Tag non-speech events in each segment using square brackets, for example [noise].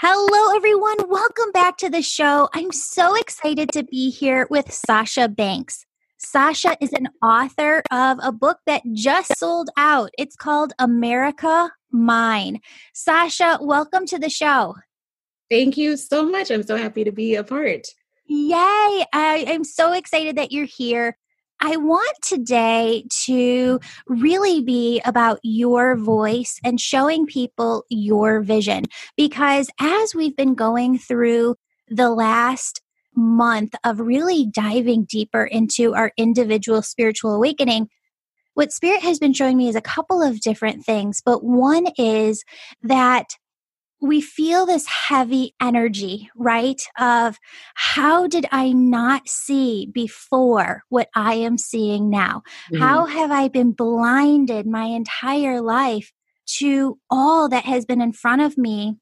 Hello, everyone. Welcome back to the show. I'm so excited to be here with Sasha Banks. Sasha is an author of a book that just sold out. It's called America Mine. Sasha, welcome to the show. Thank you so much. I'm so happy to be a part. Yay! I, am so excited that you're here. I want today to really be about your voice and showing people your vision because as we've been going through the last month of really diving deeper into our individual spiritual awakening, what Spirit has been showing me is a couple of different things, but one is that we feel this heavy energy, right? Of how did I not see before what I am seeing now? Mm-hmm. How have I been blinded my entire life to all that has been in front of me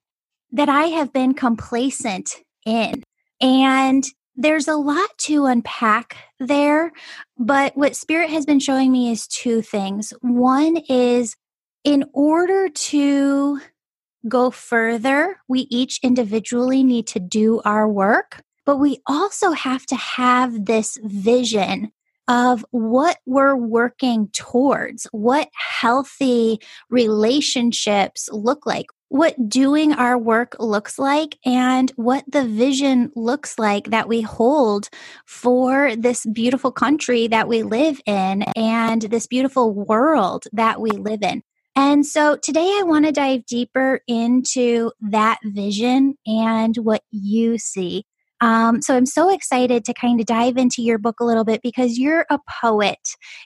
that I have been complacent in? And there's a lot to unpack there, but what Spirit has been showing me is two things. One is in order to go further, we each individually need to do our work, but we also have to have this vision of what we're working towards, what healthy relationships look like, what doing our work looks like, and what the vision looks like that we hold for this beautiful country that we live in and this beautiful world that we live in. And so today I want to dive deeper into that vision and what you see. Um, so I'm so excited to kind of dive into your book a little bit because you're a poet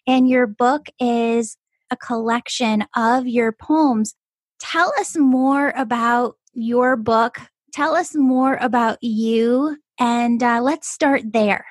and your book is a collection of your poems. Tell us more about your book. Tell us more about you, and uh, let's start there.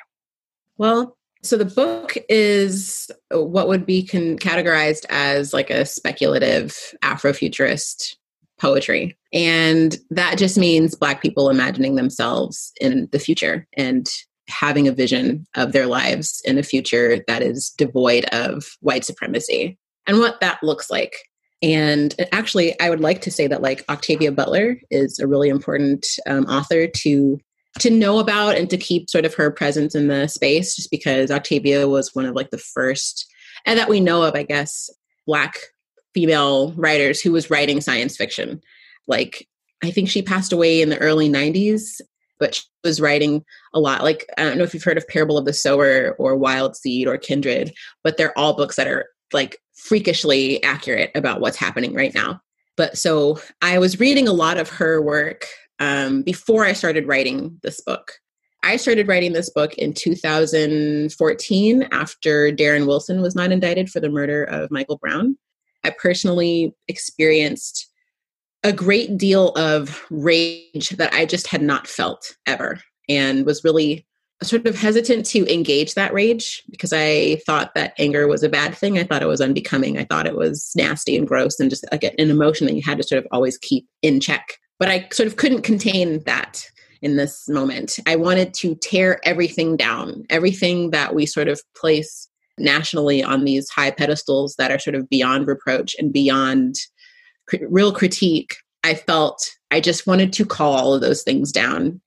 Well, so the book is what would be con- categorized as like a speculative Afrofuturist poetry. And that just means Black people imagining themselves in the future and having a vision of their lives in a future that is devoid of white supremacy and what that looks like. And actually, I would like to say that like Octavia Butler is a really important um, author to to know about and to keep sort of her presence in the space just because Octavia was one of like the first and that we know of I guess black female writers who was writing science fiction. Like I think she passed away in the early 90s but she was writing a lot. Like I don't know if you've heard of Parable of the Sower or Wild Seed or Kindred but they're all books that are like freakishly accurate about what's happening right now. But so I was reading a lot of her work um, before I started writing this book. I started writing this book in 2014 after Darren Wilson was not indicted for the murder of Michael Brown. I personally experienced a great deal of rage that I just had not felt ever and was really sort of hesitant to engage that rage because I thought that anger was a bad thing. I thought it was unbecoming. I thought it was nasty and gross and just like an emotion that you had to sort of always keep in check. But I sort of couldn't contain that in this moment. I wanted to tear everything down, everything that we sort of place nationally on these high pedestals that are sort of beyond reproach and beyond real critique. I felt I just wanted to call all of those things down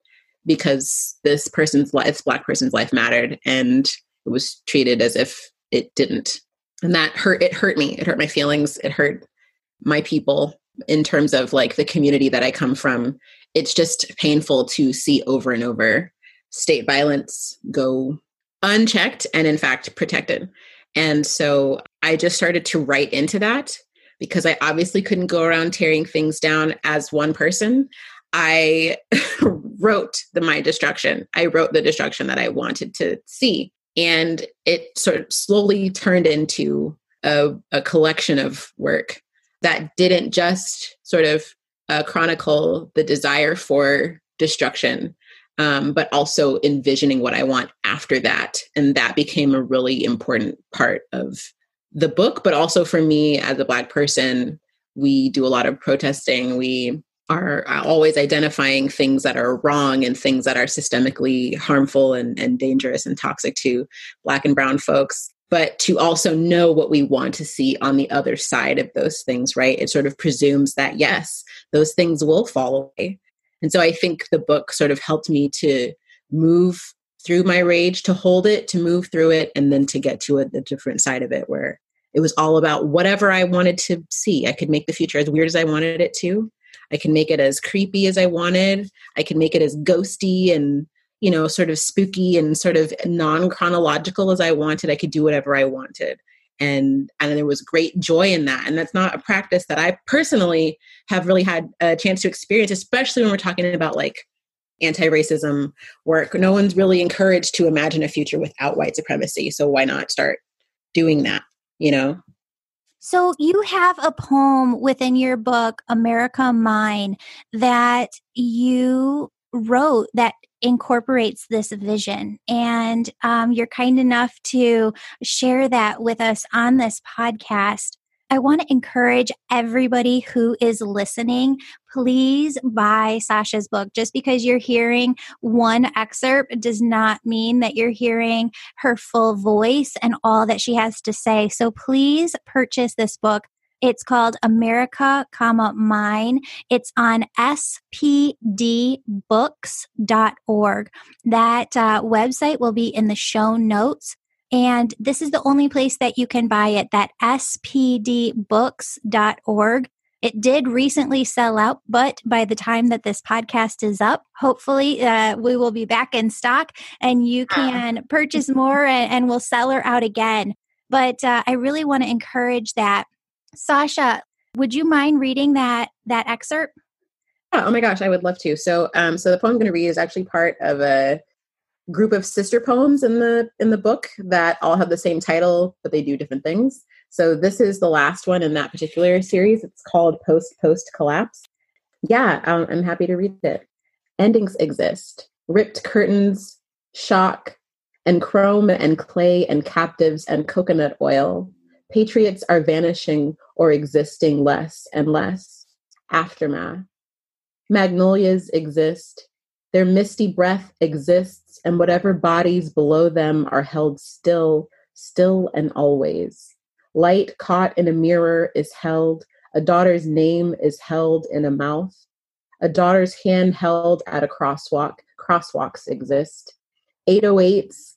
because this person's life, this black person's life mattered and it was treated as if it didn't. And that hurt, it hurt me. It hurt my feelings. It hurt my people in terms of like the community that I come from, it's just painful to see over and over state violence go unchecked and in fact protected. And so I just started to write into that because I obviously couldn't go around tearing things down as one person. I [laughs] wrote the my destruction. I wrote the destruction that I wanted to see. And it sort of slowly turned into a, a collection of work that didn't just sort of uh, chronicle the desire for destruction, um, but also envisioning what I want after that. And that became a really important part of the book, but also for me as a Black person, we do a lot of protesting. We are always identifying things that are wrong and things that are systemically harmful and, and dangerous and toxic to Black and Brown folks but to also know what we want to see on the other side of those things, right? It sort of presumes that, yes, those things will fall away. And so I think the book sort of helped me to move through my rage, to hold it, to move through it, and then to get to a, a different side of it where it was all about whatever I wanted to see. I could make the future as weird as I wanted it to. I can make it as creepy as I wanted. I can make it as ghosty and, you know, sort of spooky and sort of non chronological as I wanted. I could do whatever I wanted. And, and there was great joy in that. And that's not a practice that I personally have really had a chance to experience, especially when we're talking about like anti-racism work. No one's really encouraged to imagine a future without white supremacy. So why not start doing that, you know? So, you have a poem within your book, America Mine, that you wrote that incorporates this vision. And um, you're kind enough to share that with us on this podcast. I want to encourage everybody who is listening, please buy Sasha's book. Just because you're hearing one excerpt does not mean that you're hearing her full voice and all that she has to say. So please purchase this book. It's called America, comma, Mine. It's on spdbooks.org. That uh, website will be in the show notes. And this is the only place that you can buy it, that spdbooks.org. It did recently sell out, but by the time that this podcast is up, hopefully uh, we will be back in stock and you can purchase more and, and we'll sell her out again. But uh, I really want to encourage that. Sasha, would you mind reading that that excerpt? Oh, oh my gosh, I would love to. So, um, so the poem I'm going to read is actually part of a group of sister poems in the in the book that all have the same title but they do different things. So this is the last one in that particular series. It's called post post collapse. Yeah um, i'm happy to read it. Endings exist. Ripped curtains shock and chrome and clay and captives and coconut oil patriots are vanishing or existing less and less aftermath magnolias exist their misty breath exists, and whatever bodies below them are held still, still and always. Light caught in a mirror is held, a daughter's name is held in a mouth, a daughter's hand held at a crosswalk. Crosswalks exist. 808s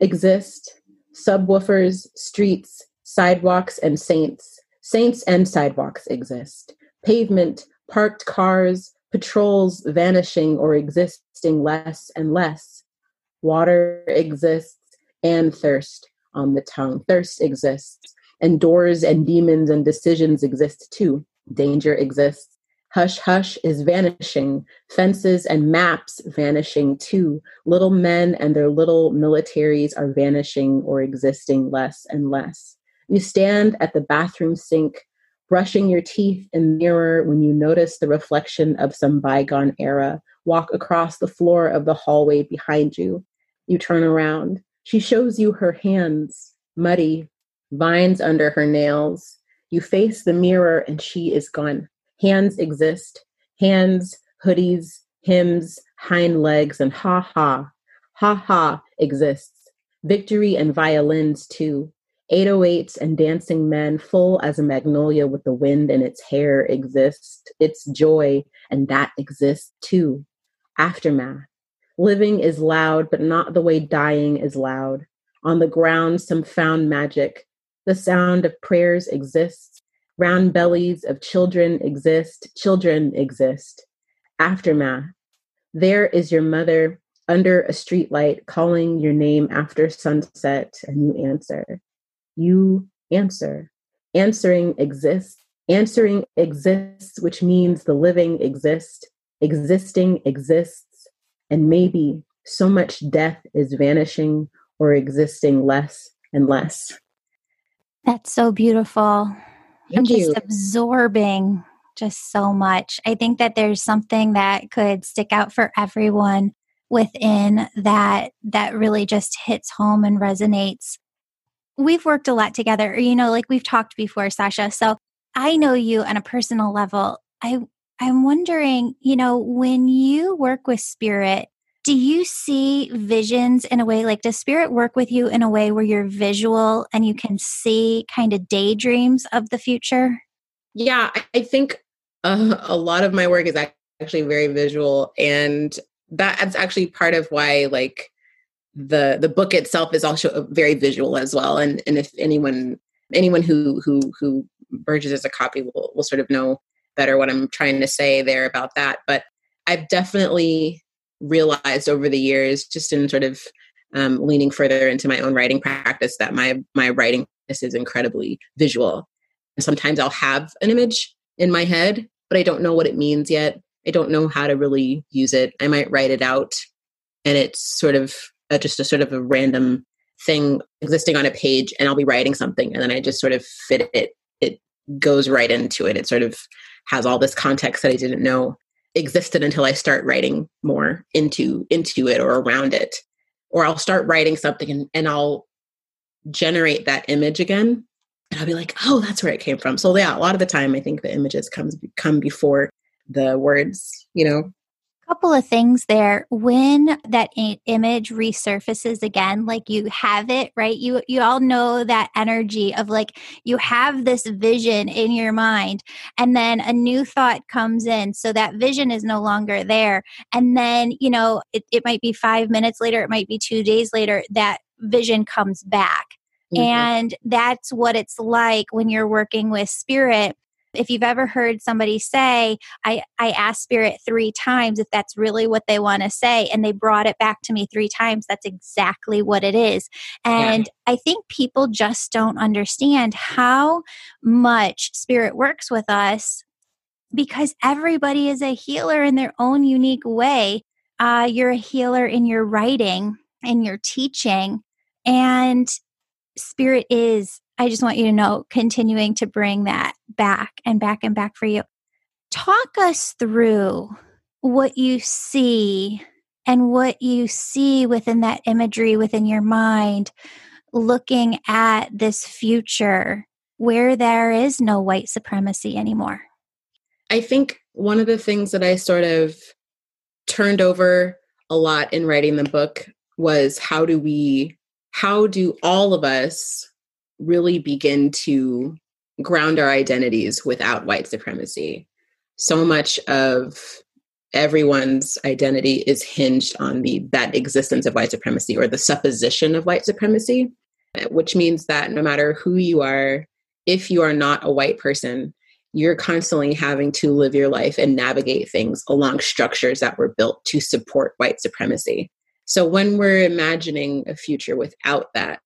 exist, subwoofers, streets, sidewalks, and saints. Saints and sidewalks exist. Pavement, parked cars, patrols vanishing or existing less and less. Water exists and thirst on the tongue. Thirst exists, and doors and demons and decisions exist too. Danger exists. Hush, hush is vanishing. Fences and maps vanishing too. Little men and their little militaries are vanishing or existing less and less. You stand at the bathroom sink, brushing your teeth in the mirror when you notice the reflection of some bygone era. Walk across the floor of the hallway behind you. You turn around. She shows you her hands, muddy, vines under her nails. You face the mirror and she is gone. Hands exist. Hands, hoodies, hymns, hind legs, and ha ha. Ha ha exists. Victory and violins too. 808s and dancing men, full as a magnolia with the wind in its hair, exist. Its joy, and that exists too. Aftermath. Living is loud, but not the way dying is loud. On the ground, some found magic. The sound of prayers exists. Round bellies of children exist. Children exist. Aftermath. There is your mother under a streetlight calling your name after sunset, and you answer you answer. Answering exists. Answering exists, which means the living exist. Existing exists. And maybe so much death is vanishing or existing less and less. That's so beautiful. Thank I'm you. just absorbing just so much. I think that there's something that could stick out for everyone within that that really just hits home and resonates we've worked a lot together, you know, like we've talked before, Sasha. So I know you on a personal level. I I'm wondering, you know, when you work with spirit, do you see visions in a way like does spirit work with you in a way where you're visual and you can see kind of daydreams of the future? Yeah, I think uh, a lot of my work is actually very visual and that's actually part of why like the the book itself is also very visual as well. And and if anyone anyone who who who purchases a copy will will sort of know better what i'm trying to say there about that. But i've definitely realized over the years just in sort of um, leaning further into my own writing practice that my my writing is incredibly visual. And sometimes i'll have an image in my head but i don't know what it means yet. I don't know how to really use it. I might write it out and it's sort of a, just a sort of a random thing existing on a page and i'll be writing something and then i just sort of fit it it goes right into it it sort of has all this context that i didn't know existed until i start writing more into into it or around it or I'll start writing something and, and I'll generate that image again. And I'll be like, oh, that's where it came from. So yeah, a lot of the time I think the images comes come before the words, you know, couple of things there. When that image resurfaces again like you have it right? You you all know that energy of like you have this vision in your mind and then a new thought comes in. So that vision is no longer there. And then you know it, it might be five minutes later it might be two days later that vision comes back. Mm-hmm. and that's what it's like when you're working with spirit if you've ever heard somebody say, I, I asked spirit three times if that's really what they want to say, and they brought it back to me three times, that's exactly what it is. And yeah. I think people just don't understand how much spirit works with us because everybody is a healer in their own unique way. Uh, you're a healer in your writing, in your teaching, and spirit is I just want you to know, continuing to bring that back and back and back for you. Talk us through what you see and what you see within that imagery within your mind, looking at this future where there is no white supremacy anymore. I think one of the things that I sort of turned over a lot in writing the book was how do we, how do all of us really begin to ground our identities without white supremacy. So much of everyone's identity is hinged on the that existence of white supremacy or the supposition of white supremacy, which means that no matter who you are, if you are not a white person, you're constantly having to live your life and navigate things along structures that were built to support white supremacy. So when we're imagining a future without that,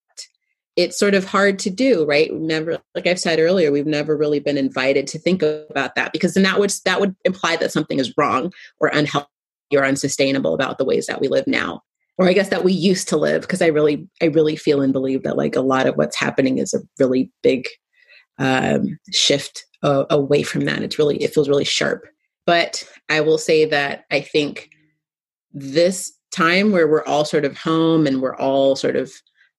it's sort of hard to do right? Never like i've said earlier we've never really been invited to think about that because then that would that would imply that something is wrong or unhealthy or unsustainable about the ways that we live now. Or i guess that we used to live because i really i really feel and believe that like a lot of what's happening is a really big um, shift uh, away from that. It's really it feels really sharp. But i will say that i think this time where we're all sort of home and we're all sort of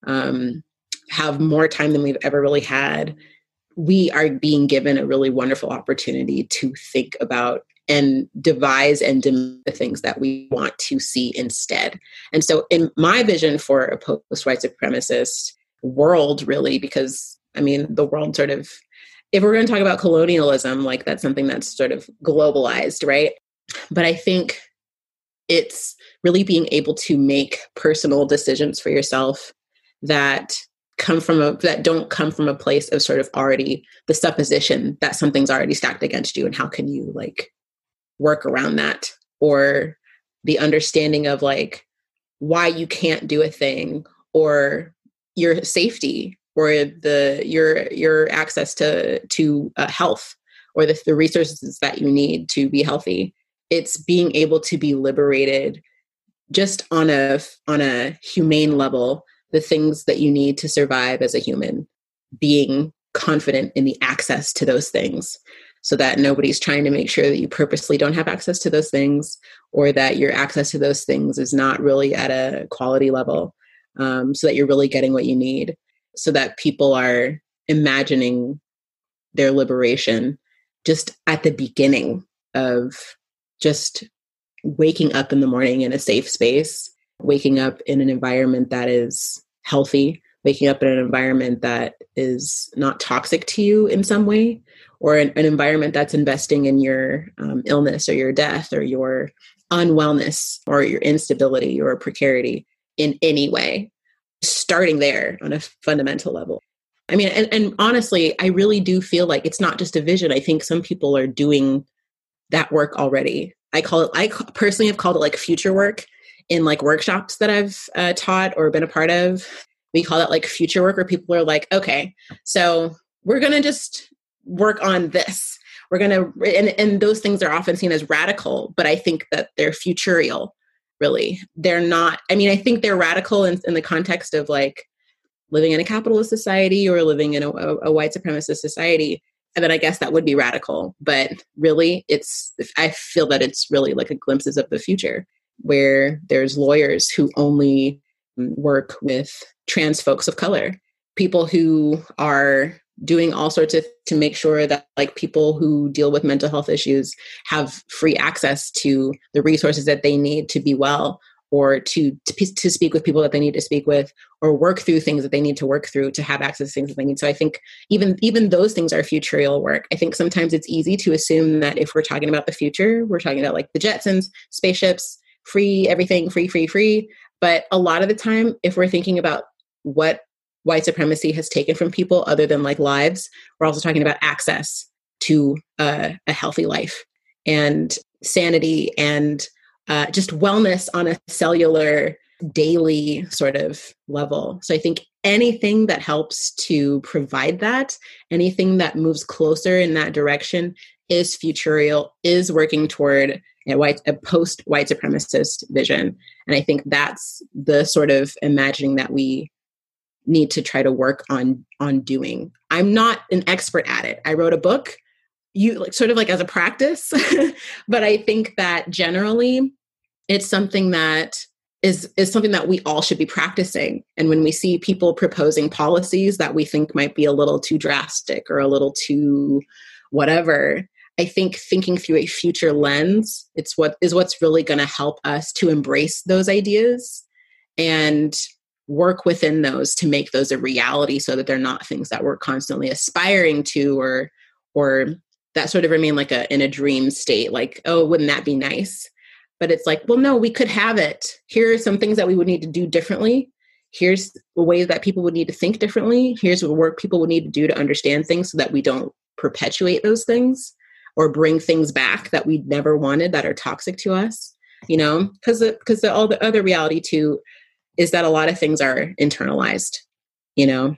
um, have more time than we've ever really had, we are being given a really wonderful opportunity to think about and devise and dim the things that we want to see instead. And so, in my vision for a post white supremacist world, really, because I mean, the world sort of, if we're going to talk about colonialism, like that's something that's sort of globalized, right? But I think it's really being able to make personal decisions for yourself that come from a that don't come from a place of sort of already the supposition that something's already stacked against you and how can you like work around that? Or the understanding of like why you can't do a thing or your safety or the your your access to to uh, health or the, the resources that you need to be healthy. It's being able to be liberated just on a on a humane level the things that you need to survive as a human, being confident in the access to those things so that nobody's trying to make sure that you purposely don't have access to those things or that your access to those things is not really at a quality level um, so that you're really getting what you need so that people are imagining their liberation just at the beginning of just waking up in the morning in a safe space waking up in an environment that is healthy, waking up in an environment that is not toxic to you in some way or an, an environment that's investing in your um, illness or your death or your unwellness or your instability or precarity in any way starting there on a fundamental level. I mean and, and honestly i really do feel like it's not just a vision. I think some people are doing that work already. I call it i personally have called it like future work in like workshops that i've uh, taught or been a part of. We call that like future work where people are like okay so we're going to just work on this. We're going to and, and those things are often seen as radical but i think that they're futurial really. They're not i mean i think they're radical in, in the context of like living in a capitalist society or living in a, a, white supremacist society and then i guess that would be radical but really it's i feel that it's really like a glimpses of the future where there's lawyers who only work with trans folks of color people who are doing all sorts of to make sure that like people who deal with mental health issues have free access to the resources that they need to be well or to, to, to speak with people that they need to speak with or work through things that they need to work through to have access to things that they need. So i think even even those things are futurial work. I think sometimes it's easy to assume that if we're talking about the future we're talking about like the jetsons spaceships free everything free free free. But a lot of the time if we're thinking about what white supremacy has taken from people other than like lives we're also talking about access to uh, a healthy life and sanity and uh, just wellness on a cellular daily sort of level. So i think anything that helps to provide that anything that moves closer in that direction is futurial is working toward a white a post white supremacist vision. And i think that's the sort of imagining that we need to try to work on on doing. I'm not an expert at it. I wrote a book you like sort of like as a practice [laughs] but i think that generally it's something that is is something that we all should be practicing. And when we see people proposing policies that we think might be a little too drastic or a little too whatever i think thinking through a future lens it's what is what's really going to help us to embrace those ideas and work within those to make those a reality so that they're not things that we're constantly aspiring to or or that sort of remain like a in a dream state like oh wouldn't that be nice? But it's like well no we could have it. Here are some things that we would need to do differently. Here's ways that people would need to think differently. Here's the work people would need to do to understand things so that we don't perpetuate those things or bring things back that we never wanted that are toxic to us you know because because all the other reality too is that a lot of things are internalized, you know?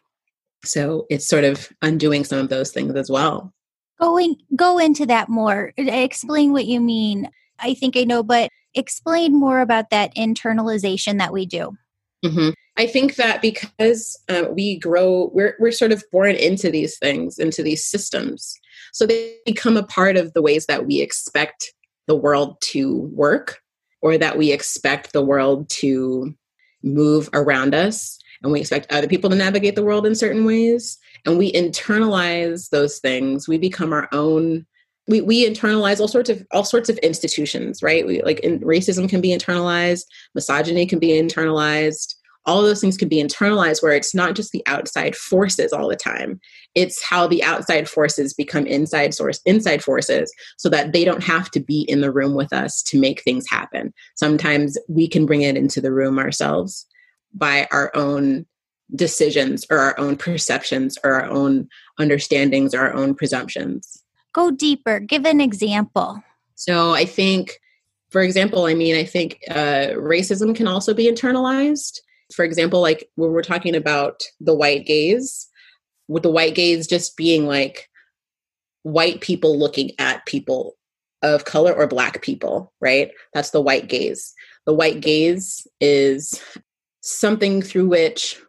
So it's sort of undoing some of those things as well. Going go into that more. Explain what you mean. I think I know, but explain more about that internalization that we do. Mm-hmm. I think that because uh, we grow, we're we're sort of born into these things, into these systems, so they become a part of the ways that we expect the world to work, or that we expect the world to move around us. And we expect other people to navigate the world in certain ways. And we internalize those things. We become our own we, we internalize all sorts of all sorts of institutions right? We like in, racism can be internalized. Misogyny can be internalized all those things can be internalized where it's not just the outside forces all the time. It's how the outside forces become inside source inside forces so that they don't have to be in the room with us to make things happen. Sometimes we can bring it into the room ourselves by our own decisions or our own perceptions or our own understandings or our own presumptions. Go deeper. Give an example. So i think for example i mean i think uh, racism can also be internalized for example, like when we're talking about the white gaze, with the white gaze just being like white people looking at people of color or black people, right? That's the white gaze. The white gaze is something through which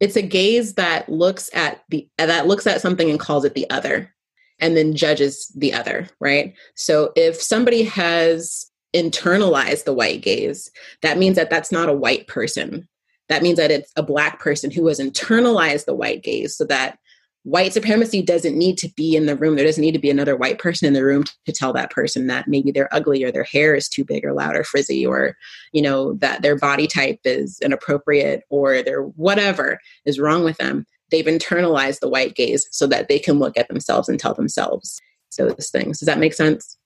it's a gaze that looks at the that looks at something and calls it the other and then judges the other, right? So if somebody has internalized the white gaze, that means that that's not a white person that means that it's a black person who has internalized the white gaze so that white supremacy doesn't need to be in the room there doesn't need to be another white person in the room to tell that person that maybe they're ugly or their hair is too big or loud or frizzy or you know that their body type is inappropriate or their whatever is wrong with them they've internalized the white gaze so that they can look at themselves and tell themselves So those things. Does that make sense?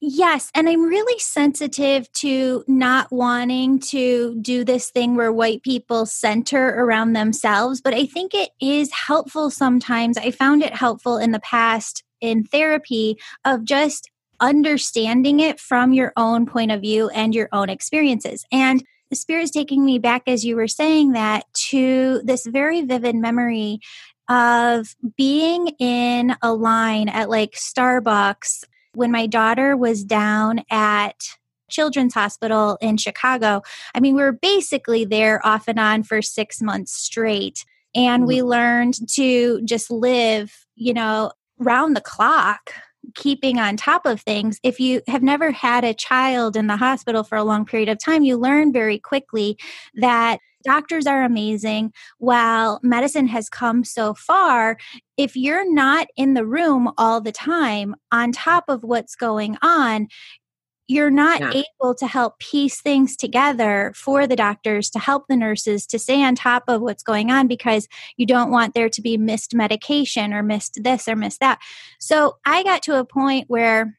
Yes. And I'm really sensitive to not wanting to do this thing where white people center around themselves. But I think it is helpful sometimes. I found it helpful in the past in therapy of just understanding it from your own point of view and your own experiences. And the spirit is taking me back as you were saying that to this very vivid memory of being in a line at like Starbucks when my daughter was down at Children's Hospital in Chicago. I mean, we were basically there off and on for six months straight. And we mm-hmm. learned to just live, you know, round the clock keeping on top of things. If you have never had a child in the hospital for a long period of time, you learn very quickly that doctors are amazing. While medicine has come so far, if you're not in the room all the time on top of what's going on, you're not yeah. able to help piece things together for the doctors to help the nurses to stay on top of what's going on because you don't want there to be missed medication or missed this or missed that. So I got to a point where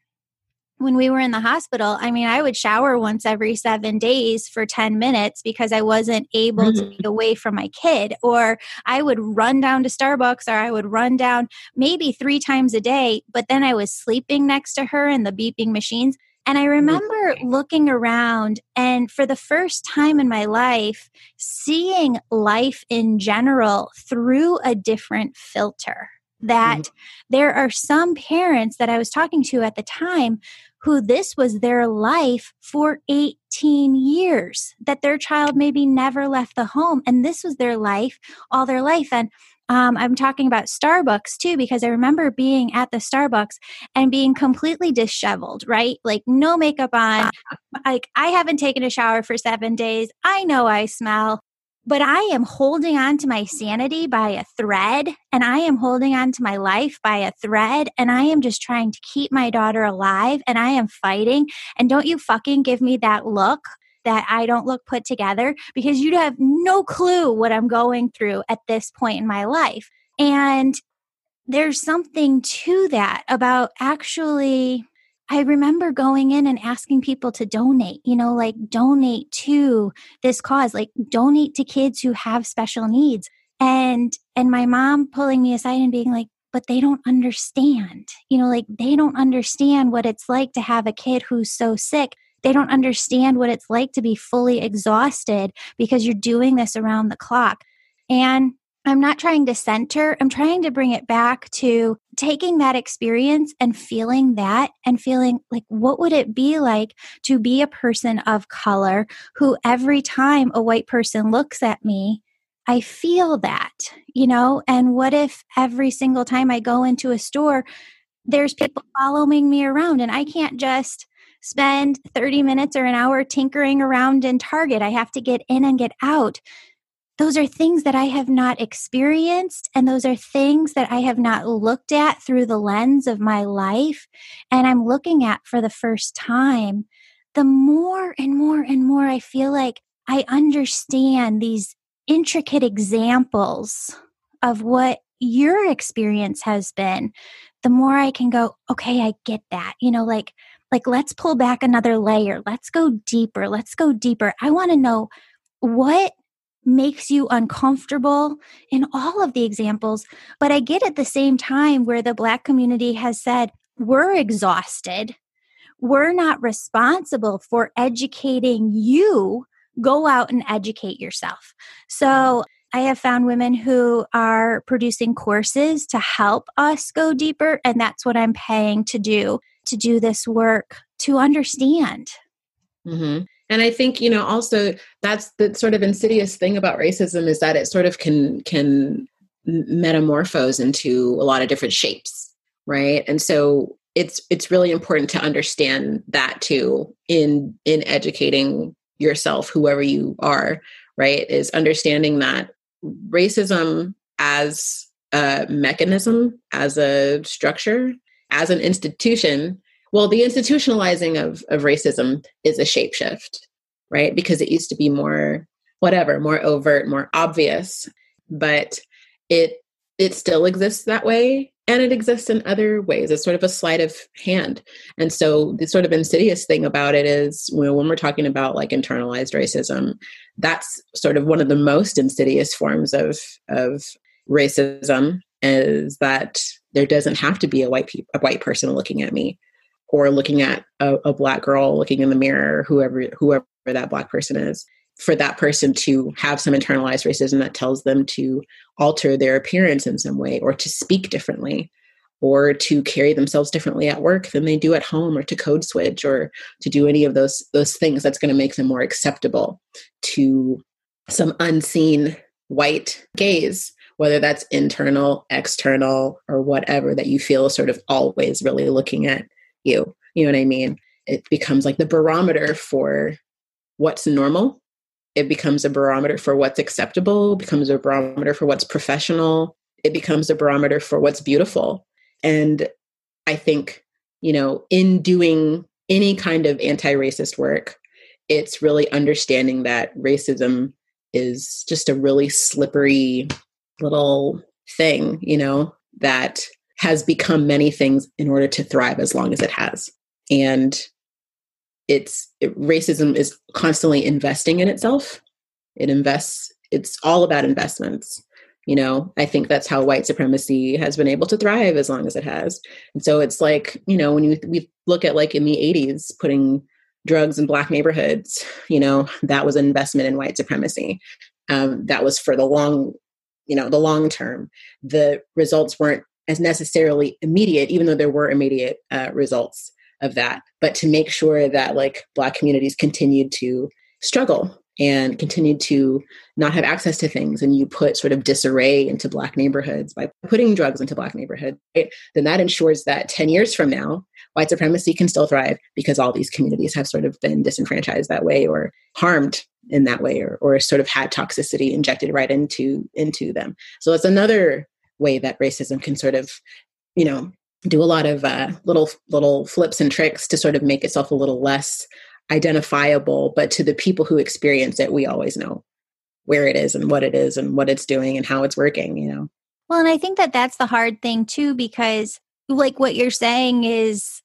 when we were in the hospital, I mean, I would shower once every seven days for 10 minutes because I wasn't able mm-hmm. to be away from my kid. Or I would run down to Starbucks or I would run down maybe three times a day, but then I was sleeping next to her in the beeping machines. And I remember looking around and for the first time in my life, seeing life in general through a different filter. That mm-hmm. there are some parents that I was talking to at the time who this was their life for 18 years, that their child maybe never left the home. And this was their life all their life. And um, I'm talking about Starbucks too, because I remember being at the Starbucks and being completely disheveled, right? Like no makeup on. Like I haven't taken a shower for seven days. I know I smell, but I am holding on to my sanity by a thread and I am holding on to my life by a thread and I am just trying to keep my daughter alive and I am fighting. And don't you fucking give me that look that I don't look put together because you have no clue what I'm going through at this point in my life. And there's something to that about actually I remember going in and asking people to donate, you know, like donate to this cause, like donate to kids who have special needs. And and my mom pulling me aside and being like, but they don't understand. You know, like they don't understand what it's like to have a kid who's so sick they don't understand what it's like to be fully exhausted because you're doing this around the clock. And I'm not trying to center, I'm trying to bring it back to taking that experience and feeling that and feeling like, what would it be like to be a person of color who every time a white person looks at me, I feel that, you know? And what if every single time I go into a store, there's people following me around and I can't just spend 30 minutes or an hour tinkering around in Target. I have to get in and get out. Those are things that I have not experienced, and those are things that I have not looked at through the lens of my life, and I'm looking at for the first time. The more and more and more I feel like I understand these intricate examples of what your experience has been, the more I can go, okay, I get that. You know, like like let's pull back another layer. Let's go deeper. Let's go deeper. I want to know what makes you uncomfortable in all of the examples but i get at the same time where the black community has said we're exhausted. We're not responsible for educating you. Go out and educate yourself. So I have found women who are producing courses to help us go deeper, and that's what I'm paying to do to do this work to understand. Mm-hmm. And I think you know also that's the sort of insidious thing about racism is that it sort of can can metamorphose into a lot of different shapes, right? And so it's it's really important to understand that too in in educating yourself, whoever you are, right? Is understanding that racism as a mechanism, as a structure, as an institution, well, the institutionalizing of, of racism is a shapeshift, right? Because it used to be more, whatever, more overt, more obvious. But it it still exists that way and it exists in other ways it's sort of a sleight of hand and so the sort of insidious thing about it is when we're talking about like internalized racism that's sort of one of the most insidious forms of of racism is that there doesn't have to be a white pe- a white person looking at me or looking at a, a black girl looking in the mirror whoever whoever that black person is for that person to have some internalized racism that tells them to alter their appearance in some way or to speak differently or to carry themselves differently at work than they do at home or to code switch or to do any of those those things that's going to make them more acceptable to some unseen white gaze whether that's internal external or whatever that you feel sort of always really looking at you you know what i mean? It becomes like the barometer for what's normal. It becomes a barometer for what's acceptable becomes a barometer for what's professional. It becomes a barometer for what's beautiful. And I think, you know, in doing any kind of anti racist work, it's really understanding that racism is just a really slippery little thing, you know, that has become many things in order to thrive as long as it has. And it's it, racism is constantly investing in itself. It invests, it's all about investments you know i think that's how white supremacy has been able to thrive as long as it has and so it's like you know when you we look at like in the 80s putting drugs in black neighborhoods you know that was an investment in white supremacy um, that was for the long you know the long term the results weren't as necessarily immediate even though there were immediate uh, results of that but to make sure that like black communities continued to struggle and continued to not have access to things and you put sort of disarray into black neighborhoods by putting drugs into black neighborhoods right? then that ensures that 10 years from now white supremacy can still thrive because all these communities have sort of been disenfranchised that way or harmed in that way or, or sort of had toxicity injected right into into them so it's another way that racism can sort of you know do a lot of uh, little little flips and tricks to sort of make itself a little less identifiable, but to the people who experience it, we always know where it is and what it is and what it's doing and how it's working, you know. Well, and I think that that's the hard thing too, because like what you're saying is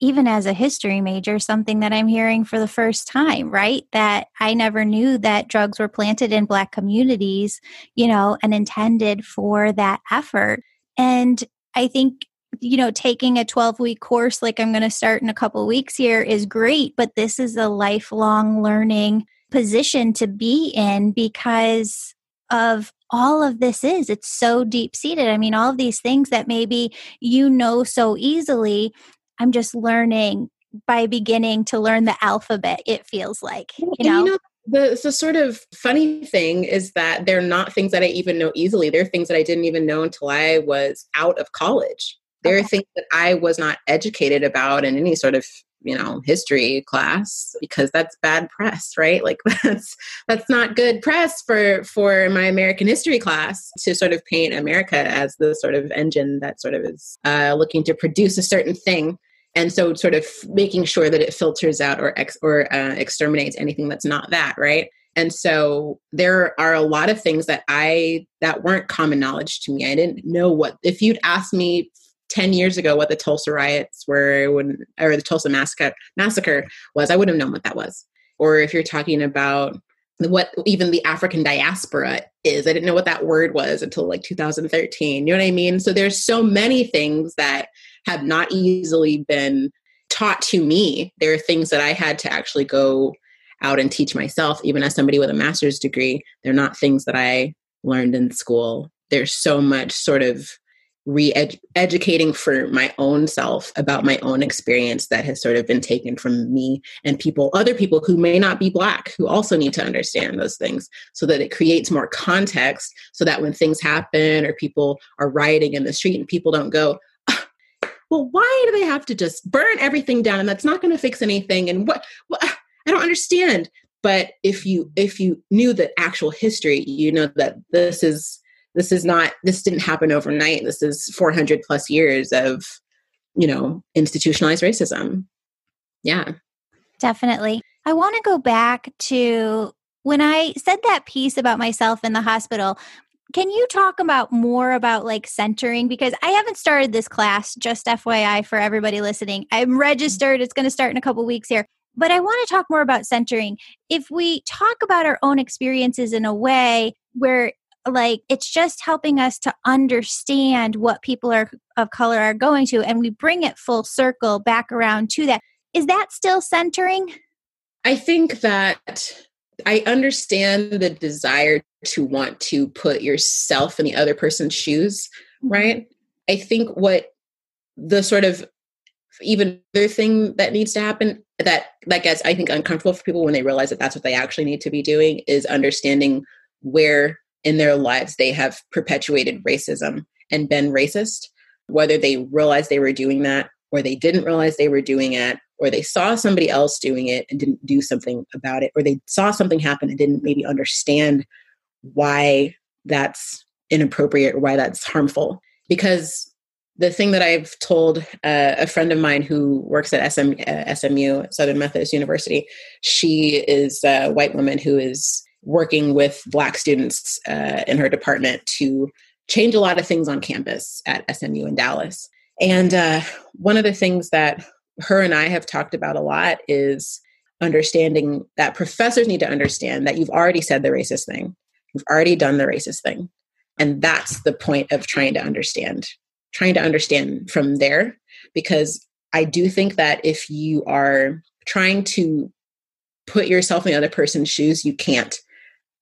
even as a history major, something that I'm hearing for the first time, right? That I never knew that drugs were planted in Black communities, you know, and intended for that effort. And I think you know, taking a 12 week course like I'm going to start in a couple weeks here is great, but this is a lifelong learning position to be in because of all of this is it's so deep seated i mean all of these things that maybe you know so easily i'm just learning by beginning to learn the alphabet it feels like you know, you know the, the sort of funny thing is that they're not things that i even know easily. They're things that i didn't even know until i was out of college there okay. are things that I was not educated about in any sort of you know history class because that's bad press right? Like [laughs] that's that's not good press for for my american history class to sort of paint america as the sort of engine that sort of is uh, looking to produce a certain thing. And so sort of making sure that it filters out or ex or uh, exterminates anything that's not that right? And so there are a lot of things that i that weren't common knowledge to me. I didn't know what if you'd asked me 10 years ago what the Tulsa riots were when or the Tulsa massacre massacre was, I wouldn't have known what that was. Or if you're talking about what even the African diaspora is, I didn't know what that word was until like 2013. You know what I mean? So there's so many things that have not easily been taught to me. There are things that I had to actually go out and teach myself, even as somebody with a master's degree. They're not things that I learned in school. There's so much sort of re-educating for my own self about my own experience that has sort of been taken from me and people other people who may not be black who also need to understand those things so that it creates more context so that when things happen or people are rioting in the street and people don't go ah, well why do they have to just burn everything down? And that's not going to fix anything. And what, what ah, i don't understand. But if you if you knew the actual history you know that this is this is not this didn't happen overnight this is 400 plus years of you know institutionalized racism yeah definitely i want to go back to when i said that piece about myself in the hospital can you talk about more about like centering? Because I haven't started this class, just FYI for everybody listening. I'm registered, it's going to start in a couple weeks here. But I want to talk more about centering. If we talk about our own experiences in a way where like it's just helping us to understand what people are of color are going to and we bring it full circle back around to that. Is that still centering? I think that i understand the desire to want to put yourself in the other person's shoes mm-hmm. right? I think what the sort of even other thing that needs to happen that that gets i think uncomfortable for people when they realize that that's what they actually need to be doing is understanding where in their lives they have perpetuated racism and been racist whether they realized they were doing that or they didn't realize they were doing it or they saw somebody else doing it and didn't do something about it or they saw something happen and didn't maybe understand why that's inappropriate or why that's harmful. Because the thing that I've told uh, a friend of mine who works at SM, uh, SMU, Southern Methodist University, she is a white woman who is working with Black students uh, in her department to change a lot of things on campus at SMU in Dallas. And uh, one of the things that her and I have talked about a lot is understanding that professors need to understand that you've already said the racist thing, you've already done the racist thing. And that's the point of trying to understand trying to understand from there because I do think that if you are trying to put yourself in the other person's shoes, you can't.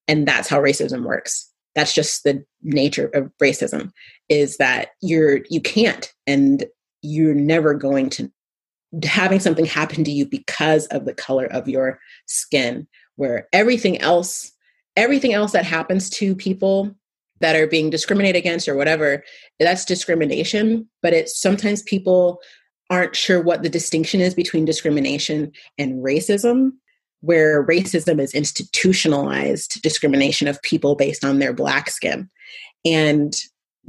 And that's how racism works. That's just the nature of racism is that you're you can't and you're never going to having something happen to you because of the color of your skin where everything else everything else that happens to people that are being discriminated against or whatever that's discrimination but it's sometimes people aren't sure what the distinction is between discrimination and racism where racism is institutionalized discrimination of people based on their black skin. And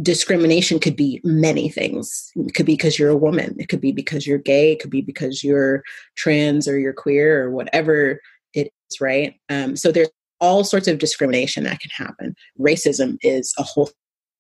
discrimination could be many things. It could be because you're a woman. It could be because you're gay. It could be because you're trans or you're queer or whatever it is right? Um, so there's all sorts of discrimination that can happen. Racism is a whole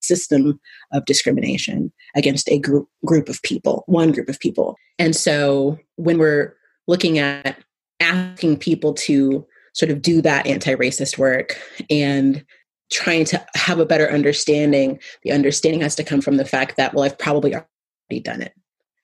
system of discrimination against a group group of people, one group of people. And so when we're looking at asking people to sort of do that anti-racist work and trying to have a better understanding, the understanding has to come from the fact that well I've probably already done it.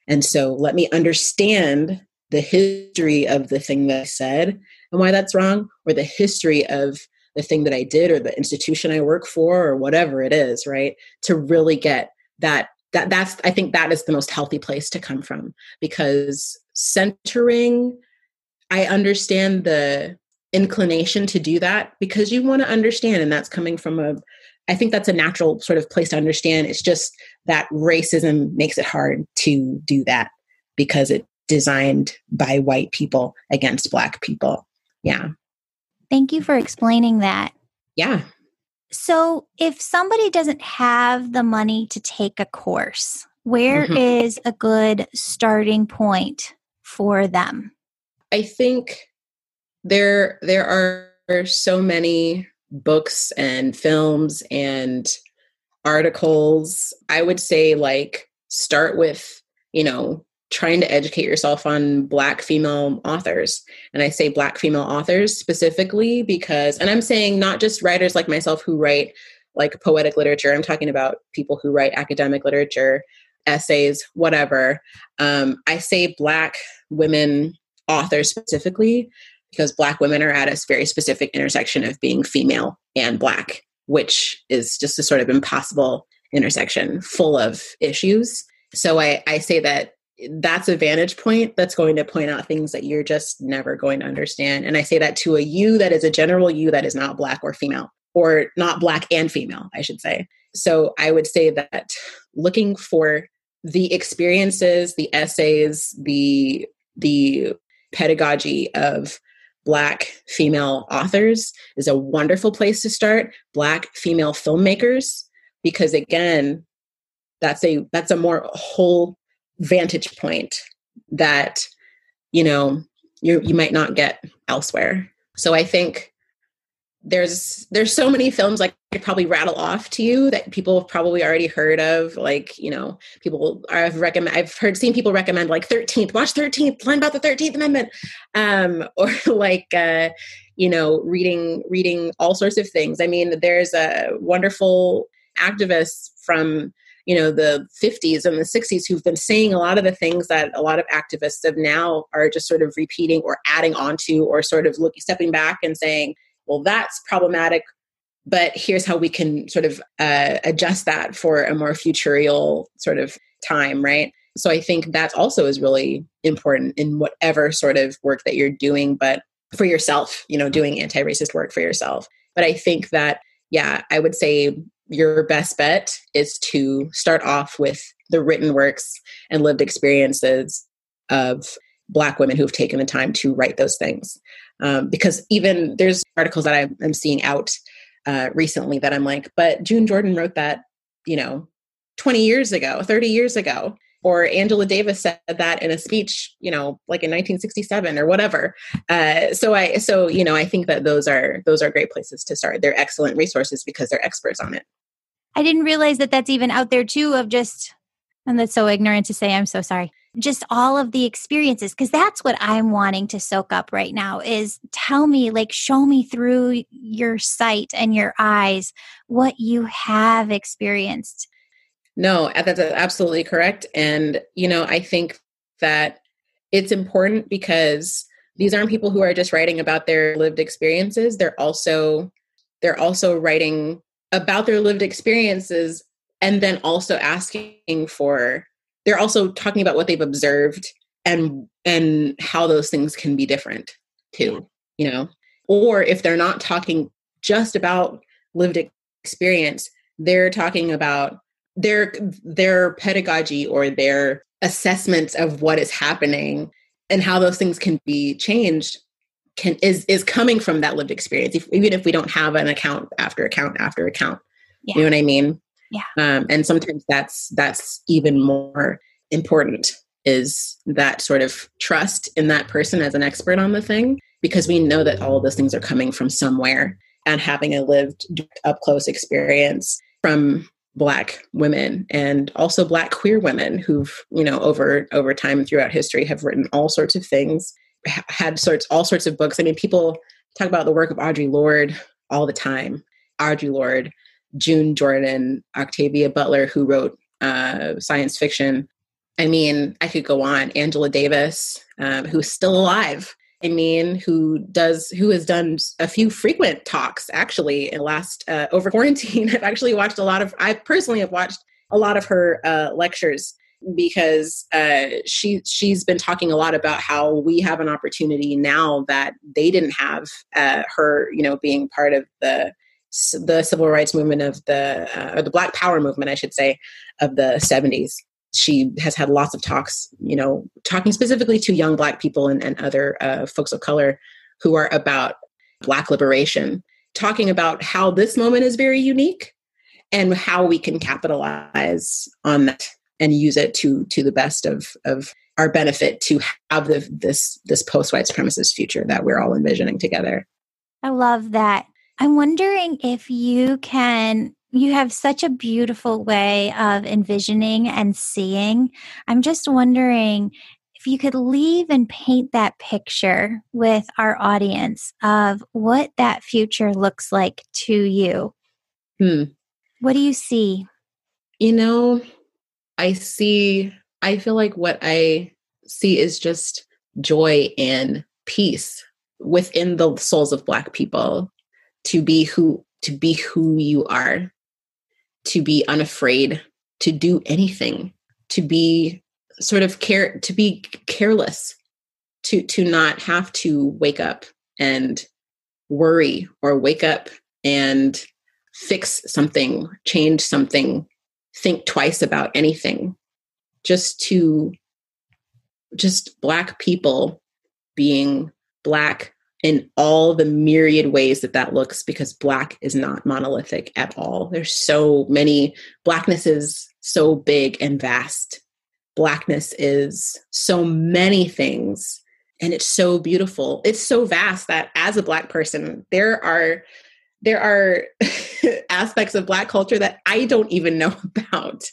And so let me understand the history of the thing that I said and why that's wrong, or the history of the thing that I did or the institution I work for or whatever it is, right? To really get that that that's I think that is the most healthy place to come from because centering I understand the inclination to do that because you want to understand and that's coming from a I think that's a natural sort of place to understand. It's just that racism makes it hard to do that because it's designed by white people against black people yeah. Thank you for explaining that. Yeah. So, if somebody doesn't have the money to take a course, where mm-hmm. is a good starting point for them? I think there there are so many books and films and articles. I would say like start with, you know, trying to educate yourself on black female authors. And i say black female authors specifically because and i'm saying not just writers like myself who write like poetic literature. I'm talking about people who write academic literature essays whatever. Um, i say black women authors specifically because black women are at a very specific intersection of being female and black which is just a sort of impossible intersection full of issues so I, I say that that's a vantage point that's going to point out things that you're just never going to understand. And I say that to a you that is a general you that is not black or female, or not black and female, I should say. So I would say that looking for the experiences, the essays, the the pedagogy of black female authors is a wonderful place to start. Black female filmmakers, because again, that's a that's a more whole vantage point that you know you you might not get elsewhere so i think there's there's so many films like I could probably rattle off to you that people have probably already heard of. Like you know, people I've recommend I've heard seen people recommend like Thirteenth, watch Thirteenth, learn about the Thirteenth Amendment, um, [laughs] or like uh, you know, reading reading all sorts of things. I mean, there's a wonderful activist from you know the 50s and the 60s who've been saying a lot of the things that a lot of activists of now are just sort of repeating or adding onto or sort of looking stepping back and saying well that's problematic but here's how we can sort of uh, adjust that for a more futurial sort of time right? So i think that also is really important in whatever sort of work that you're doing but for yourself you know doing anti-racist work for yourself. But i think that yeah i would say your best bet is to start off with the written works and lived experiences of black women who've taken the time to write those things um, because even there's articles that I, am seeing out uh, recently that i'm like but june jordan wrote that you know 20 years ago 30 years ago. Or angela davis said that in a speech you know like in 1967 or whatever. Uh, so i so you know i think that those are those are great places to start. They're excellent resources because they're experts on it. I didn't realize that that's even out there too of just, and that's so ignorant to say, I'm so sorry. Just all of the experiences, because that's what I'm wanting to soak up right now is tell me, like, show me through your sight and your eyes what you have experienced. No, that's absolutely correct. And, you know, I think that it's important because these aren't people who are just writing about their lived experiences. They're also they're also writing about their lived experiences and then also asking for they're also talking about what they've observed and and how those things can be different too mm. you know? Or if they're not talking just about lived experience they're talking about their their pedagogy or their assessments of what is happening and how those things can be changed can is is coming from that lived experience if, even if we don't have an account after account after account. Yeah. you know what i mean yeah um, and sometimes that's that's even more important is that sort of trust in that person as an expert on the thing because we know that all of those things are coming from somewhere and having a lived up close experience from black women and also black queer women who've you know over over time throughout history have written all sorts of things had sorts all sorts of books. I mean, people talk about the work of Audre Lorde all the time. Audre Lorde, June Jordan, Octavia Butler, who wrote uh, science fiction. I mean, I could go on. Angela Davis, um, who's still alive. I mean, who does who has done a few frequent talks actually in last uh, over quarantine. [laughs] I've actually watched a lot of. I personally have watched a lot of her uh, lectures because uh, she she's been talking a lot about how we have an opportunity now that they didn't have. Uh, her, you know, being part of the the civil rights movement of the uh, or the Black Power movement, I should say, of the seventies. She has had lots of talks, you know, talking specifically to young Black people and, and other uh, folks of color who are about Black liberation, talking about how this moment is very unique and how we can capitalize on that and use it to to the best of of our benefit to have the, this this post white supremacist future that we're all envisioning together. I love that. I'm wondering if you can you have such a beautiful way of envisioning and seeing. I'm just wondering if you could leave and paint that picture with our audience of what that future looks like to you. Hmm. What do you see? You know, I see, I feel like what I see is just joy and peace within the souls of Black people to be who to be who you are to be unafraid to do anything to be sort of care to be careless to to not have to wake up and worry or wake up and fix something change something think twice about anything. Just to just black people being black in all the myriad ways that that looks because black is not monolithic at all. There's so many blackness is so big and vast. Blackness is so many things and it's so beautiful. It's so vast that as a black person there are there are [laughs] aspects of Black culture that I don't even know [laughs] about.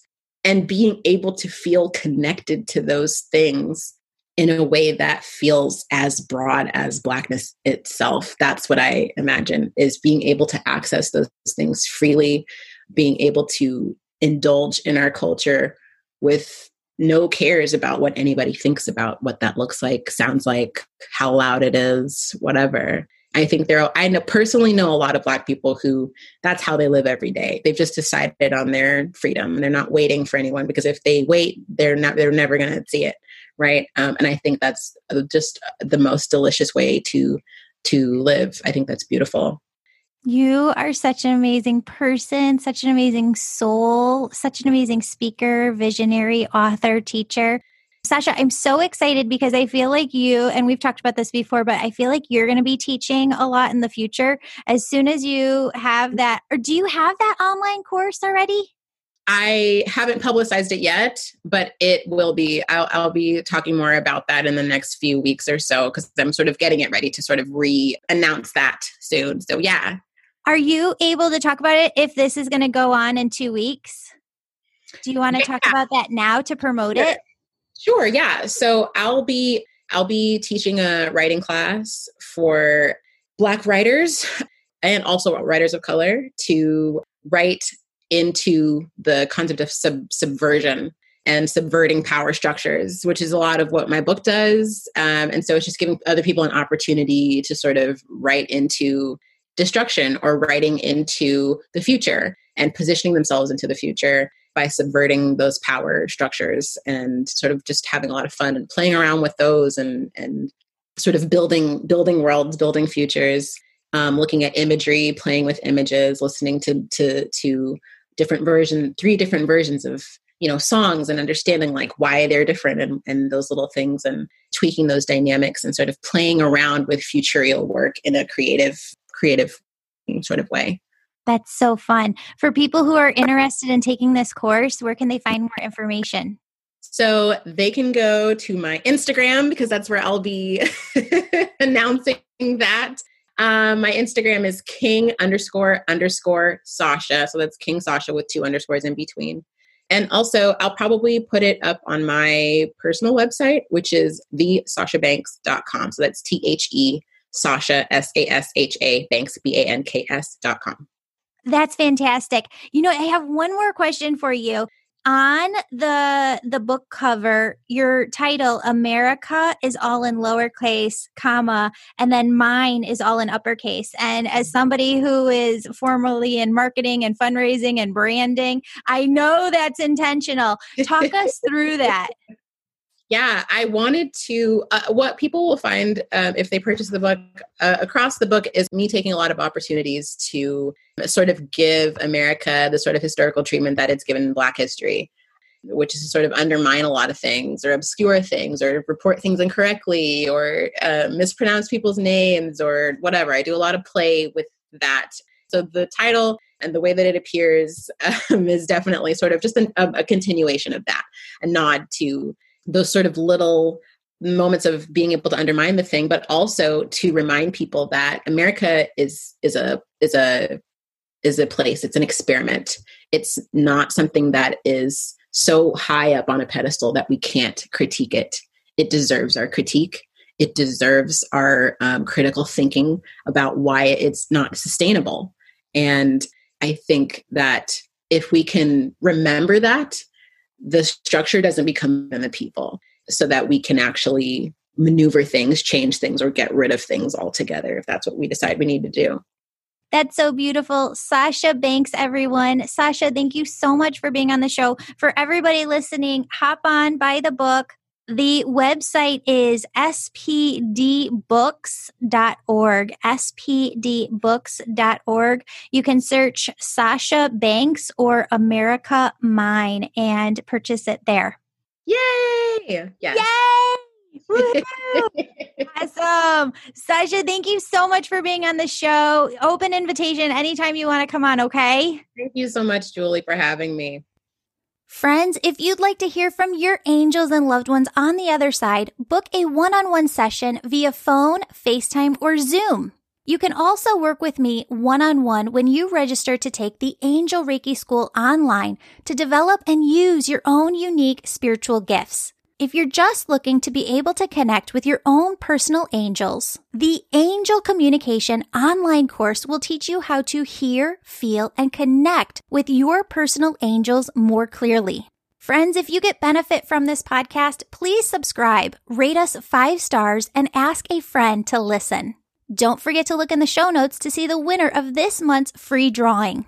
And being able to feel connected to those things in a way that feels as broad as Blackness itself. That's what I imagine is being able to access those things freely, being able to indulge in our culture with no cares about what anybody thinks about what that looks like, sounds like, how loud it is, whatever. I think there are, I know personally know a lot of black people who that's how they live every day. They've just decided on their freedom they're not waiting for anyone because if they wait, they're not, they're never going to see it. Right. Um, and I think that's just the most delicious way to, to live. I think that's beautiful. You are such an amazing person, such an amazing soul, such an amazing speaker, visionary, author, teacher. Sasha, I'm so excited because I feel like you, and we've talked about this before, but I feel like you're going to be teaching a lot in the future. As soon as you have that, or do you have that online course already? I haven't publicized it yet, but it will be. I'll, I'll be talking more about that in the next few weeks or so because I'm sort of getting it ready to sort of re announce that soon. So, yeah. Are you able to talk about it if this is going to go on in two weeks? Do you want to yeah. talk about that now to promote it? Sure, yeah. So I'll be I'll be teaching a writing class for black writers [laughs] and also writers of color to write into the concept of sub- subversion and subverting power structures, which is a lot of what my book does. Um, and so it's just giving other people an opportunity to sort of write into destruction or writing into the future and positioning themselves into the future by subverting those power structures and sort of just having a lot of fun and playing around with those and and sort of building building worlds building futures um, looking at imagery playing with images listening to to to different version three different versions of you know songs and understanding like why they're different and, and those little things and tweaking those dynamics and sort of playing around with futurial work in a creative creative sort of way that's so fun. For people who are interested in taking this course, where can they find more information? So they can go to my Instagram because that's where I'll be [laughs] announcing that. Um, my Instagram is king underscore underscore Sasha. So that's King Sasha with two underscores in between. And also, I'll probably put it up on my personal website, which is thesashabanks.com. So that's T H E Sasha, S A S H A, Banks, B A N K S.com. That's fantastic. You know, I have one more question for you. On the the book cover, your title America is all in lowercase, comma, and then mine is all in uppercase. And as somebody who is formerly in marketing and fundraising and branding, I know that's intentional. Talk us through that [laughs] yeah, I wanted to. Uh, what people will find um, if they purchase the book uh, across the book is me taking a lot of opportunities to sort of give America the sort of historical treatment that it's given in Black history, which is to sort of undermine a lot of things or obscure things or report things incorrectly or uh, mispronounce people's names or whatever. I do a lot of play with that. So the title and the way that it appears [laughs] um, is definitely sort of just an, a, a continuation of that, a nod to those sort of little moments of being able to undermine the thing but also to remind people that america is is a is a is a place. It's an experiment. It's not something that is so high up on a pedestal that we can't critique it. It deserves our critique. It deserves our um, critical thinking about why it's not sustainable. And i think that if we can remember that the structure doesn't become the people so that we can actually maneuver things, change things, or get rid of things altogether if that's what we decide we need to do. That's so beautiful. Sasha Banks, everyone. Sasha, thank you so much for being on the show. For everybody listening, hop on, buy the book. The website is spdbooks.org. spdbooks.org. You can search Sasha Banks or America Mine and purchase it there. Yay! Yes. Yay! [laughs] awesome. Sasha, thank you so much for being on the show. Open invitation anytime you want to come on, okay? Thank you so much, Julie, for having me. Friends, if you'd like to hear from your angels and loved ones on the other side, book a one on one session via phone, FaceTime, or Zoom. You can also work with me one on one when you register to take the Angel Reiki School online to develop and use your own unique spiritual gifts. If you're just looking to be able to connect with your own personal angels, the Angel Communication online course will teach you how to hear, feel, and connect with your personal angels more clearly. Friends, if you get benefit from this podcast, please subscribe, rate us five stars, and ask a friend to listen. Don't forget to look in the show notes to see the winner of this month's free drawing.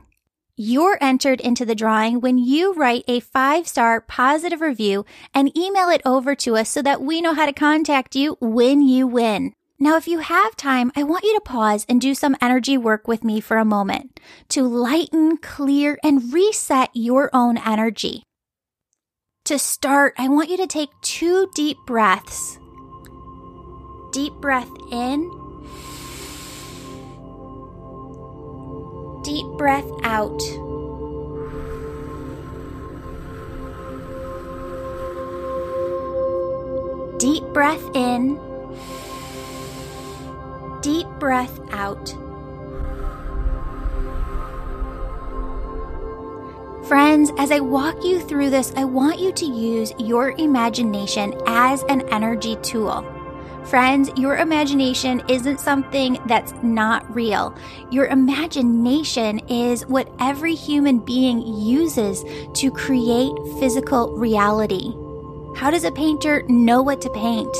You're entered into the drawing when you write a five star positive review and email it over to us so that we know how to contact you when you win. Now, if you have time, I want you to pause and do some energy work with me for a moment to lighten, clear, and reset your own energy. To start, I want you to take two deep breaths. Deep breath in deep breath out. Deep breath in. Deep breath out. Friends, as I walk you through this, I want you to use your imagination as an energy tool. Friends, your imagination isn't something that's not real. Your imagination is what every human being uses to create physical reality. How does a painter know what to paint?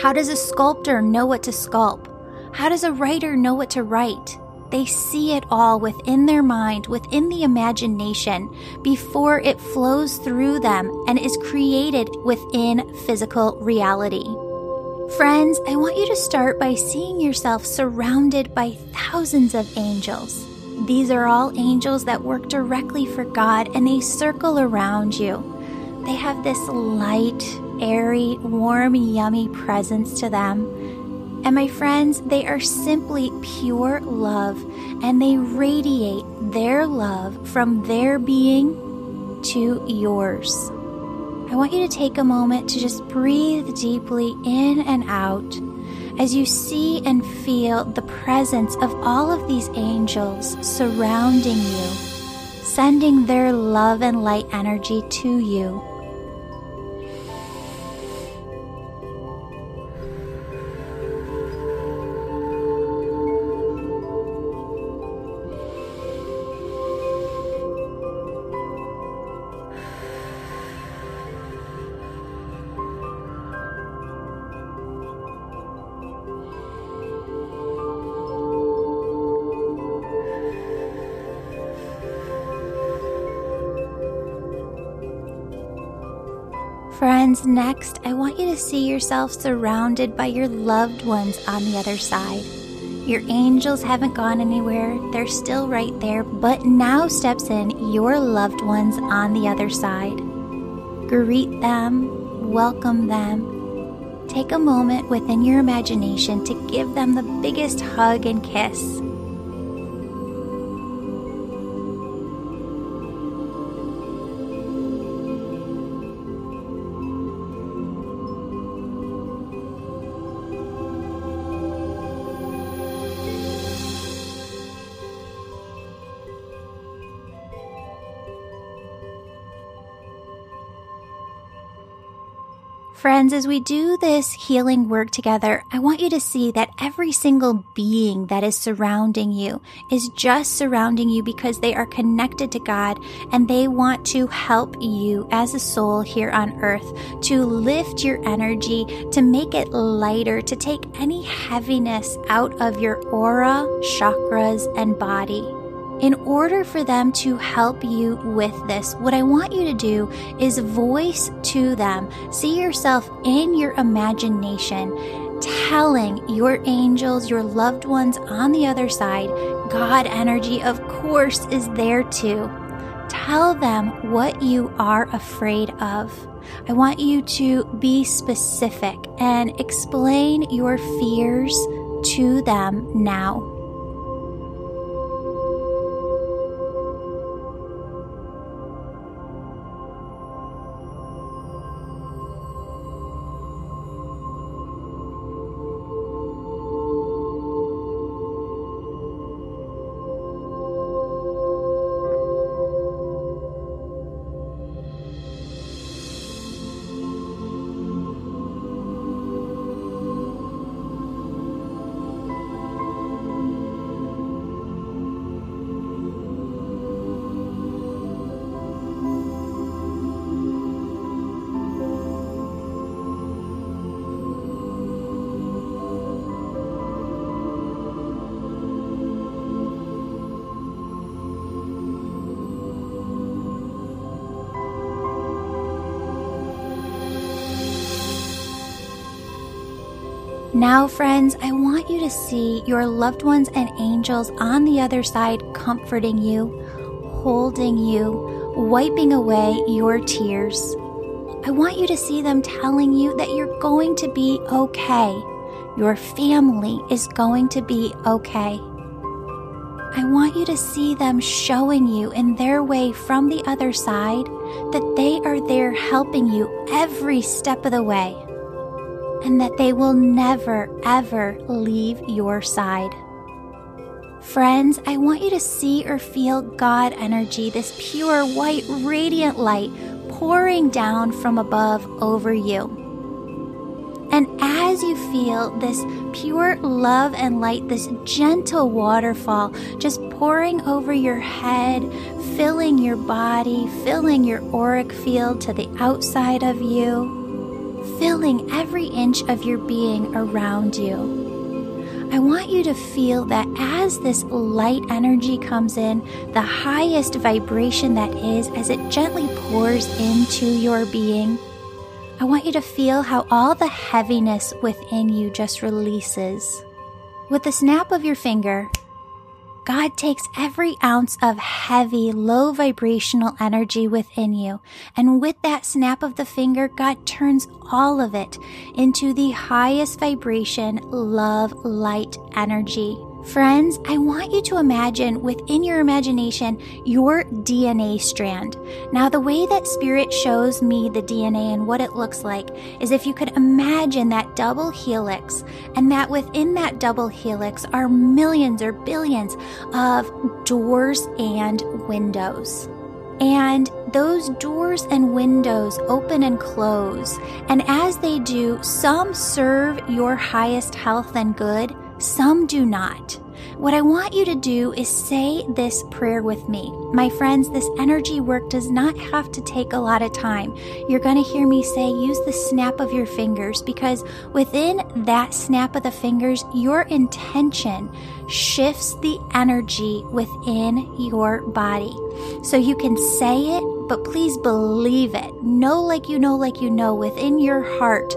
How does a sculptor know what to sculpt? How does a writer know what to write? They see it all within their mind, within the imagination, before it flows through them and is created within physical reality. Friends, I want you to start by seeing yourself surrounded by thousands of angels. These are all angels that work directly for God and they circle around you. They have this light, airy, warm, yummy presence to them. And my friends, they are simply pure love and they radiate their love from their being to yours. I want you to take a moment to just breathe deeply in and out as you see and feel the presence of all of these angels surrounding you, sending their love and light energy to you. Friends, next, I want you to see yourself surrounded by your loved ones on the other side. Your angels haven't gone anywhere, they're still right there, but now steps in your loved ones on the other side. Greet them, welcome them. Take a moment within your imagination to give them the biggest hug and kiss. Friends, as we do this healing work together, I want you to see that every single being that is surrounding you is just surrounding you because they are connected to God and they want to help you as a soul here on earth to lift your energy, to make it lighter, to take any heaviness out of your aura, chakras, and body. In order for them to help you with this, what I want you to do is voice to them, see yourself in your imagination, telling your angels, your loved ones on the other side, God energy, of course, is there too. Tell them what you are afraid of. I want you to be specific and explain your fears to them now. Now, friends, I want you to see your loved ones and angels on the other side comforting you, holding you, wiping away your tears. I want you to see them telling you that you're going to be okay. Your family is going to be okay. I want you to see them showing you in their way from the other side that they are there helping you every step of the way and that they will never, ever leave your side. Friends, I want you to see or feel God energy, this pure, white, radiant light pouring down from above over you. And as you feel this pure love and light, this gentle waterfall just pouring over your head, filling your body, filling your auric field to the outside of you, filling every inch of your being around you. I want you to feel that as this light energy comes in, the highest vibration that is, as it gently pours into your being, I want you to feel how all the heaviness within you just releases. With the snap of your finger, God takes every ounce of heavy, low vibrational energy within you. And with that snap of the finger, God turns all of it into the highest vibration, love, light energy. Friends, I want you to imagine within your imagination your DNA strand. Now, the way that Spirit shows me the DNA and what it looks like is if you could imagine that double helix, and that within that double helix are millions or billions of doors and windows. And those doors and windows open and close. And as they do, some serve your highest health and good some do not. What I want you to do is say this prayer with me. My friends, this energy work does not have to take a lot of time. You're going to hear me say, use the snap of your fingers because within that snap of the fingers, your intention shifts the energy within your body. So you can say it, but please believe it. Know, like you know, like you know, within your heart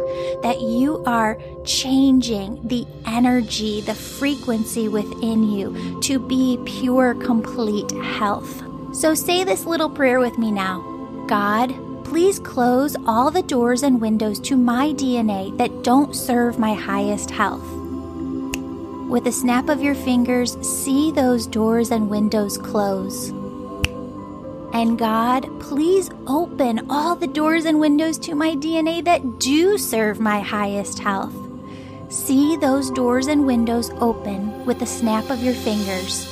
that you are changing the energy, the frequency within you to be pure, complete health. So say this little prayer with me now God, please close all the doors and windows to my DNA that don't serve my highest health. With a snap of your fingers, see those doors and windows close. And God, please open all the doors and windows to my DNA that do serve my highest health. See those doors and windows open with the snap of your fingers.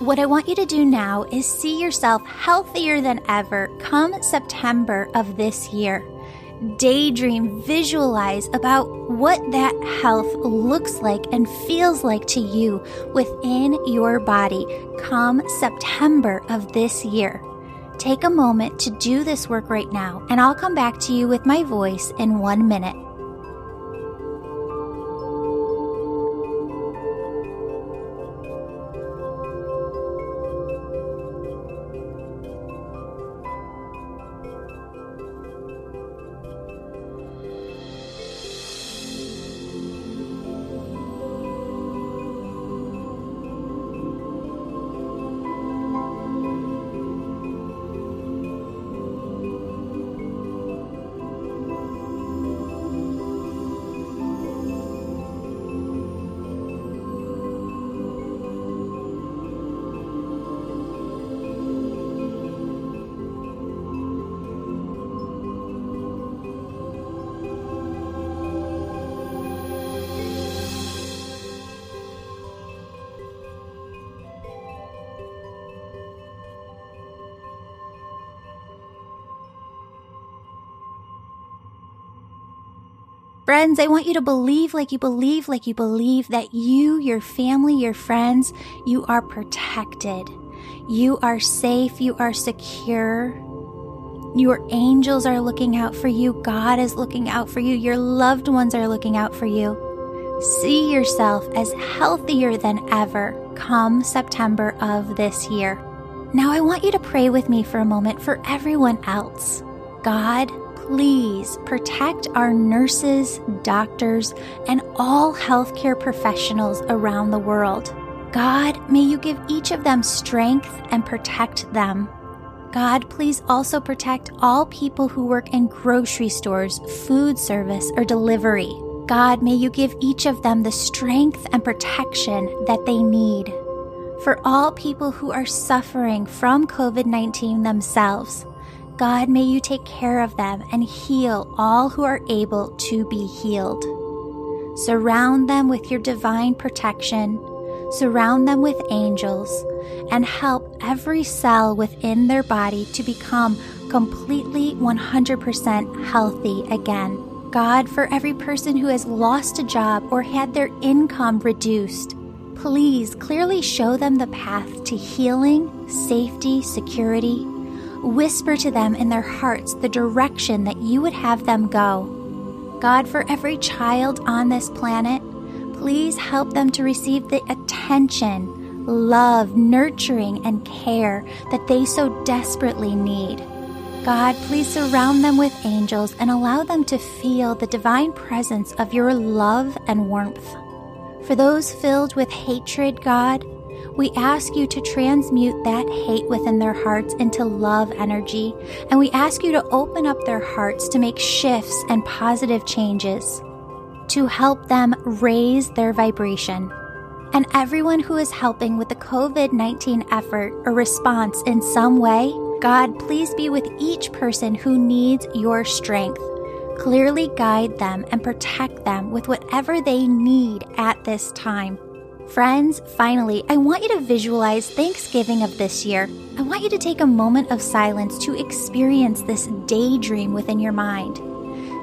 What I want you to do now is see yourself healthier than ever come September of this year daydream, visualize about what that health looks like and feels like to you within your body come September of this year. Take a moment to do this work right now, and I'll come back to you with my voice in one minute. Friends, I want you to believe like you believe, like you believe that you, your family, your friends, you are protected. You are safe. You are secure. Your angels are looking out for you. God is looking out for you. Your loved ones are looking out for you. See yourself as healthier than ever come September of this year. Now, I want you to pray with me for a moment for everyone else. God, please protect our nurses, doctors, and all healthcare professionals around the world. God, may you give each of them strength and protect them. God, please also protect all people who work in grocery stores, food service, or delivery. God, may you give each of them the strength and protection that they need. For all people who are suffering from COVID 19 themselves, God, may you take care of them and heal all who are able to be healed. Surround them with your divine protection, surround them with angels, and help every cell within their body to become completely 100% healthy again. God, for every person who has lost a job or had their income reduced, please clearly show them the path to healing, safety, security. Whisper to them in their hearts the direction that you would have them go. God, for every child on this planet, please help them to receive the attention, love, nurturing, and care that they so desperately need. God, please surround them with angels and allow them to feel the divine presence of your love and warmth. For those filled with hatred, God, we ask you to transmute that hate within their hearts into love energy, and we ask you to open up their hearts to make shifts and positive changes to help them raise their vibration. And everyone who is helping with the COVID 19 effort or response in some way, God, please be with each person who needs your strength. Clearly guide them and protect them with whatever they need at this time. Friends, finally, I want you to visualize Thanksgiving of this year. I want you to take a moment of silence to experience this daydream within your mind.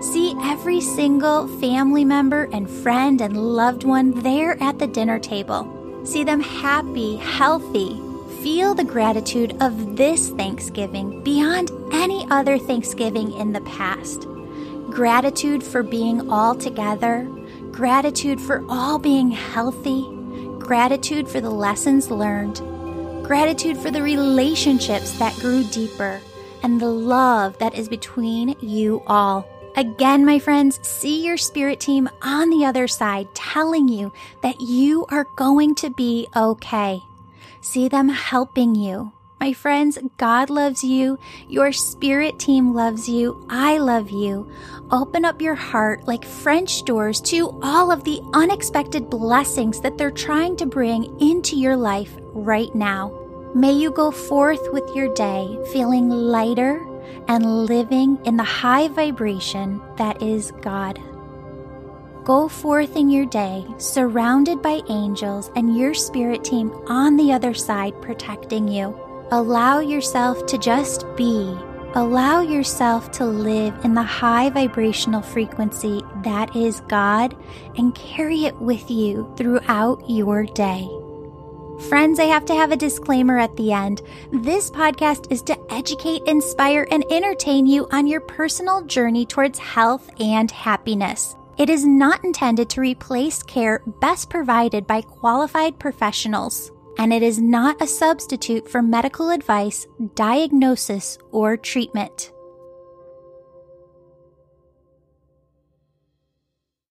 See every single family member and friend and loved one there at the dinner table. See them happy, healthy, feel the gratitude of this Thanksgiving beyond any other Thanksgiving in the past. Gratitude for being all together, gratitude for all being healthy, gratitude for the lessons learned, gratitude for the relationships that grew deeper, and the love that is between you all. Again, my friends, see your spirit team on the other side telling you that you are going to be okay. See them helping you. My friends, God loves you. Your spirit team loves you. I love you. Open up your heart like French doors to all of the unexpected blessings that they're trying to bring into your life right now. May you go forth with your day feeling lighter and living in the high vibration that is God. Go forth in your day, surrounded by angels and your spirit team on the other side protecting you. Allow yourself to just be. Allow yourself to live in the high vibrational frequency that is God and carry it with you throughout your day. Friends, I have to have a disclaimer at the end. This podcast is to educate, inspire, and entertain you on your personal journey towards health and happiness. It is not intended to replace care best provided by qualified professionals, and it is not a substitute for medical advice, diagnosis, or treatment.